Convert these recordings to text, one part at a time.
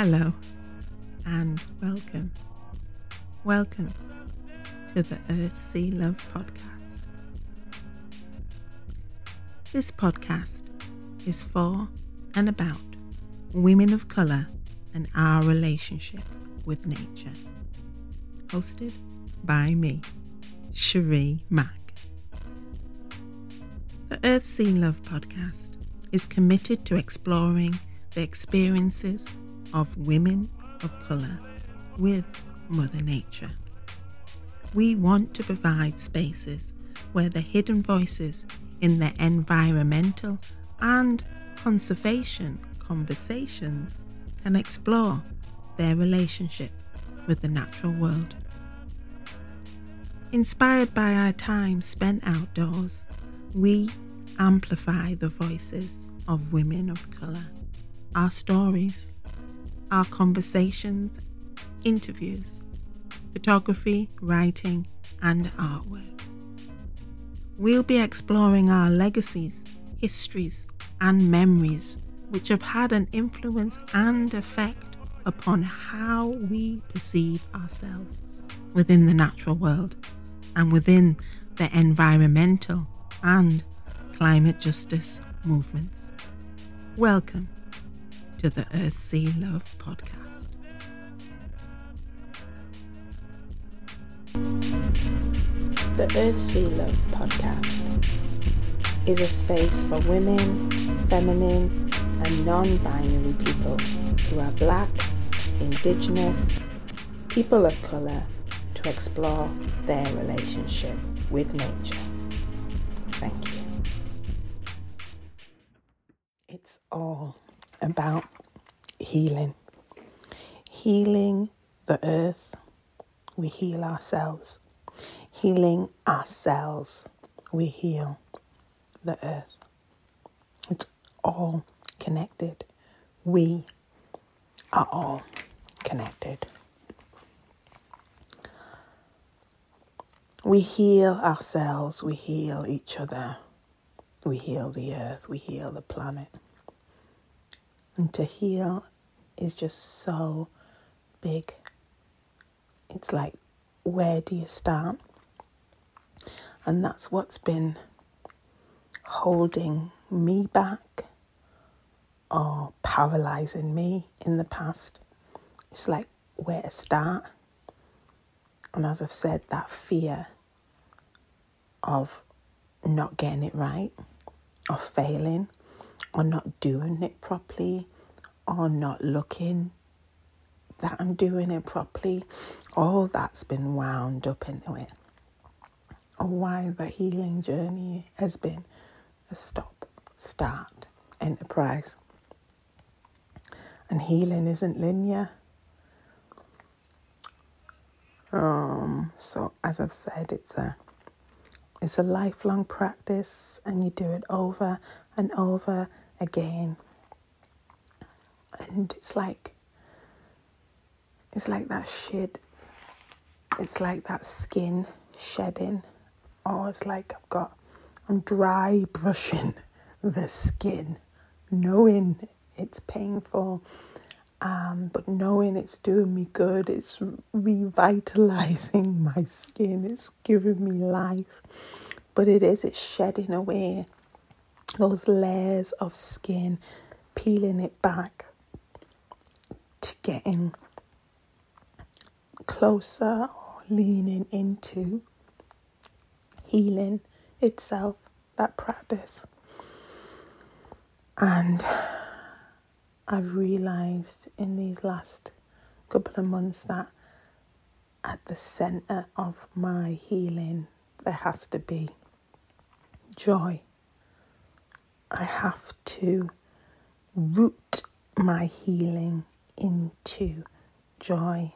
Hello and welcome. Welcome to the Earth Sea Love podcast. This podcast is for and about women of colour and our relationship with nature. Hosted by me, Sheree Mack. The Earth Sea Love podcast is committed to exploring the experiences of women of colour with Mother Nature. We want to provide spaces where the hidden voices in the environmental and conservation conversations can explore their relationship with the natural world. Inspired by our time spent outdoors, we amplify the voices of women of colour, our stories, our conversations, interviews, photography, writing, and artwork. We'll be exploring our legacies, histories, and memories which have had an influence and effect upon how we perceive ourselves within the natural world and within the environmental and climate justice movements. Welcome to the Earth Sea Love podcast. The Earth Sea Love podcast is a space for women, feminine, and non binary people who are black, indigenous, people of colour to explore their relationship with nature. Thank you. It's all about healing. Healing the earth, we heal ourselves. Healing ourselves, we heal the earth. It's all connected. We are all connected. We heal ourselves, we heal each other, we heal the earth, we heal the planet. And to heal is just so big. It's like, where do you start? And that's what's been holding me back or paralyzing me in the past. It's like, where to start? And as I've said, that fear of not getting it right or failing or not doing it properly or not looking that I'm doing it properly, all that's been wound up into it. Or why the healing journey has been a stop, start, enterprise. And healing isn't linear. Um, so as I've said, it's a it's a lifelong practice and you do it over and over again. And it's like it's like that shed it's like that skin shedding. Oh, it's like I've got I'm dry brushing the skin, knowing it's painful, um, but knowing it's doing me good, it's revitalizing my skin, it's giving me life. But it is, it's shedding away those layers of skin, peeling it back to getting closer or leaning into healing itself, that practice. And I've realized in these last couple of months that at the center of my healing, there has to be joy. I have to root my healing into joy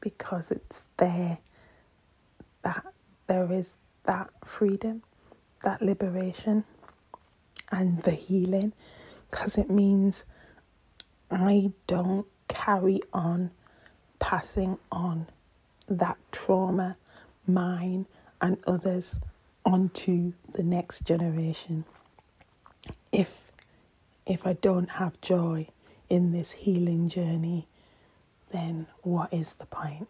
because it's there that there is that freedom, that liberation, and the healing because it means I don't carry on passing on that trauma, mine and others, onto the next generation. If if I don't have joy, in this healing journey, then what is the point?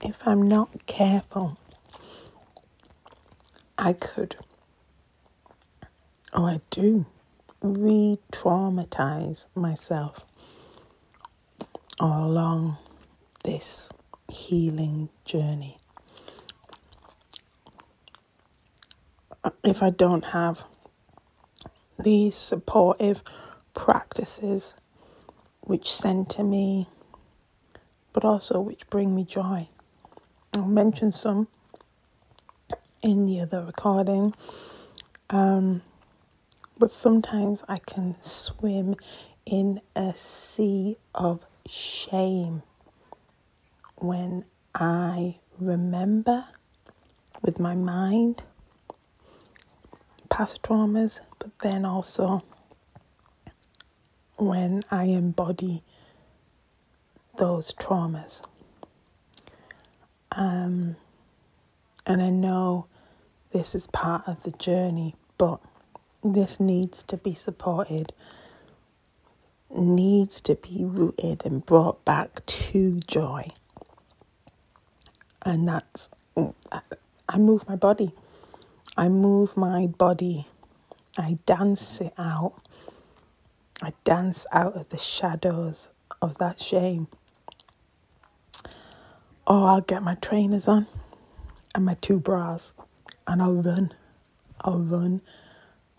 If I'm not careful, I could, or I do, re traumatize myself all along this healing journey. If I don't have these supportive practices which center me, but also which bring me joy. I'll mention some in the other recording. Um, but sometimes I can swim in a sea of shame when I remember with my mind past traumas, but then also when I embody those traumas. Um, and I know this is part of the journey, but this needs to be supported, needs to be rooted and brought back to joy. And that's, I move my body. I move my body. I dance it out. I dance out of the shadows of that shame. Oh, I'll get my trainers on and my two bras and I'll run. I'll run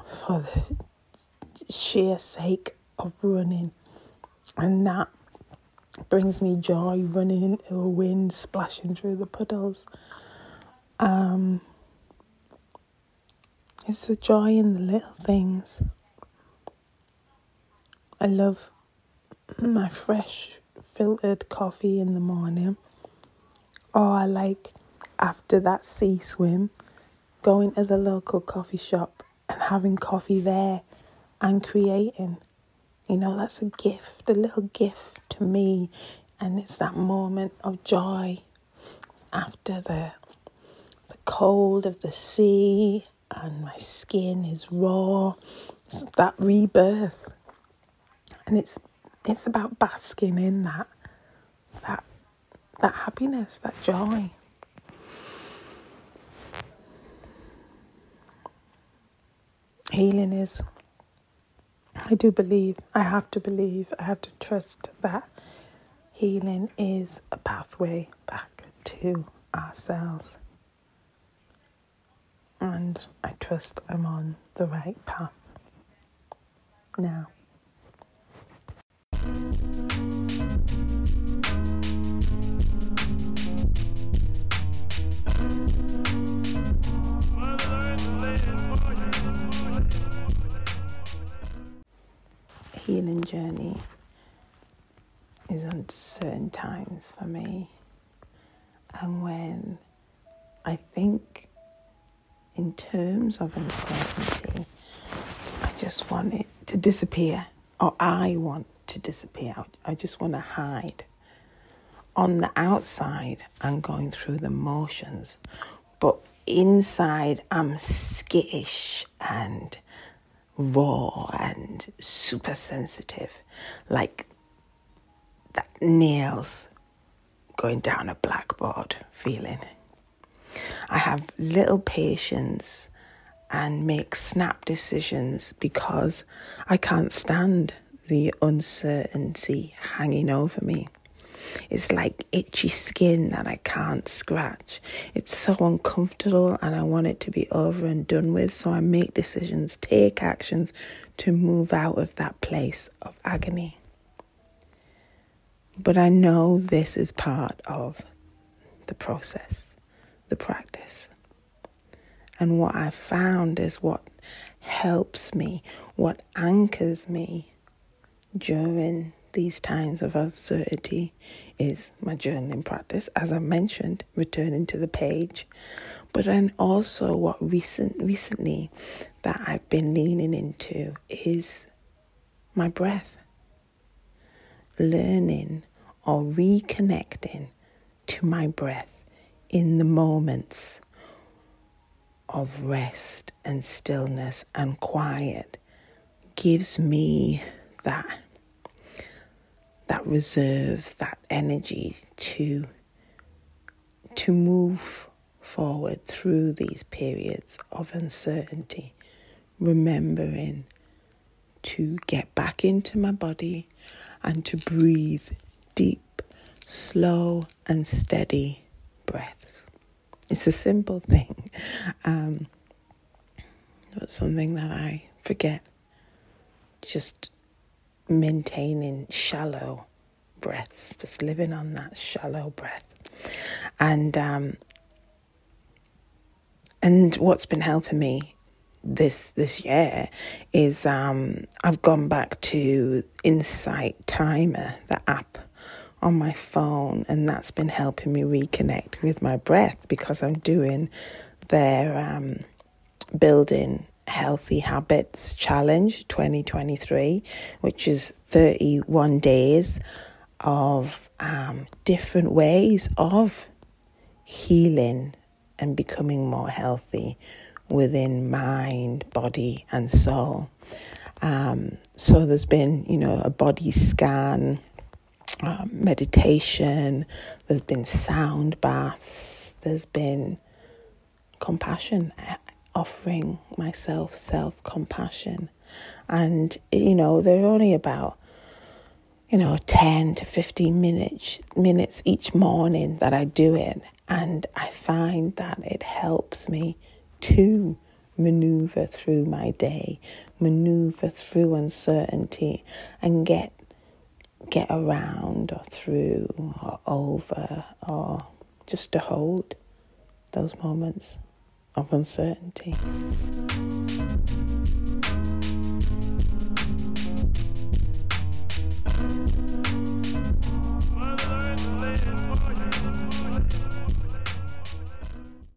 for the sheer sake of running. And that brings me joy running into the wind, splashing through the puddles. Um, it's the joy in the little things. I love my fresh filtered coffee in the morning. Or I like after that sea swim going to the local coffee shop and having coffee there and creating. You know, that's a gift, a little gift to me. And it's that moment of joy after the, the cold of the sea and my skin is raw. It's that rebirth. And it's it's about basking in that that that happiness, that joy. Healing is. I do believe, I have to believe, I have to trust that healing is a pathway back to ourselves. And I trust I'm on the right path now. Healing journey is uncertain times for me. And when I think in terms of uncertainty, I just want it to disappear, or I want to disappear. I just want to hide. On the outside, I'm going through the motions, but inside, I'm skittish and raw and super sensitive, like that nails going down a blackboard feeling. I have little patience and make snap decisions because I can't stand the uncertainty hanging over me. It's like itchy skin that I can't scratch. It's so uncomfortable and I want it to be over and done with. So I make decisions, take actions to move out of that place of agony. But I know this is part of the process, the practice. And what I've found is what helps me, what anchors me during these times of uncertainty is my journaling practice, as I mentioned, returning to the page. But then also what recent recently that I've been leaning into is my breath. learning or reconnecting to my breath in the moments of rest and stillness and quiet gives me that that reserve that energy to to move forward through these periods of uncertainty remembering to get back into my body and to breathe deep slow and steady breaths. It's a simple thing. Um, but something that i forget. Just maintaining shallow breaths, just living on that shallow breath. And um, and what's been helping me this this year is um, I've gone back to Insight Timer, the app on my phone, and that's been helping me reconnect with my breath because I'm doing their um, building Healthy Habits Challenge 2023, which is 31 days of um, different ways of healing and becoming more healthy within mind, body, and soul. Um, so there's been, you know, a body scan, uh, meditation, there's been sound baths, there's been compassion offering myself self compassion. And, you know, they're only about, you know, 10 to 15 minutes, minutes each morning that I do it. And I find that it helps me to maneuver through my day, maneuver through uncertainty, and get get around or through or over or just to hold those moments of uncertainty.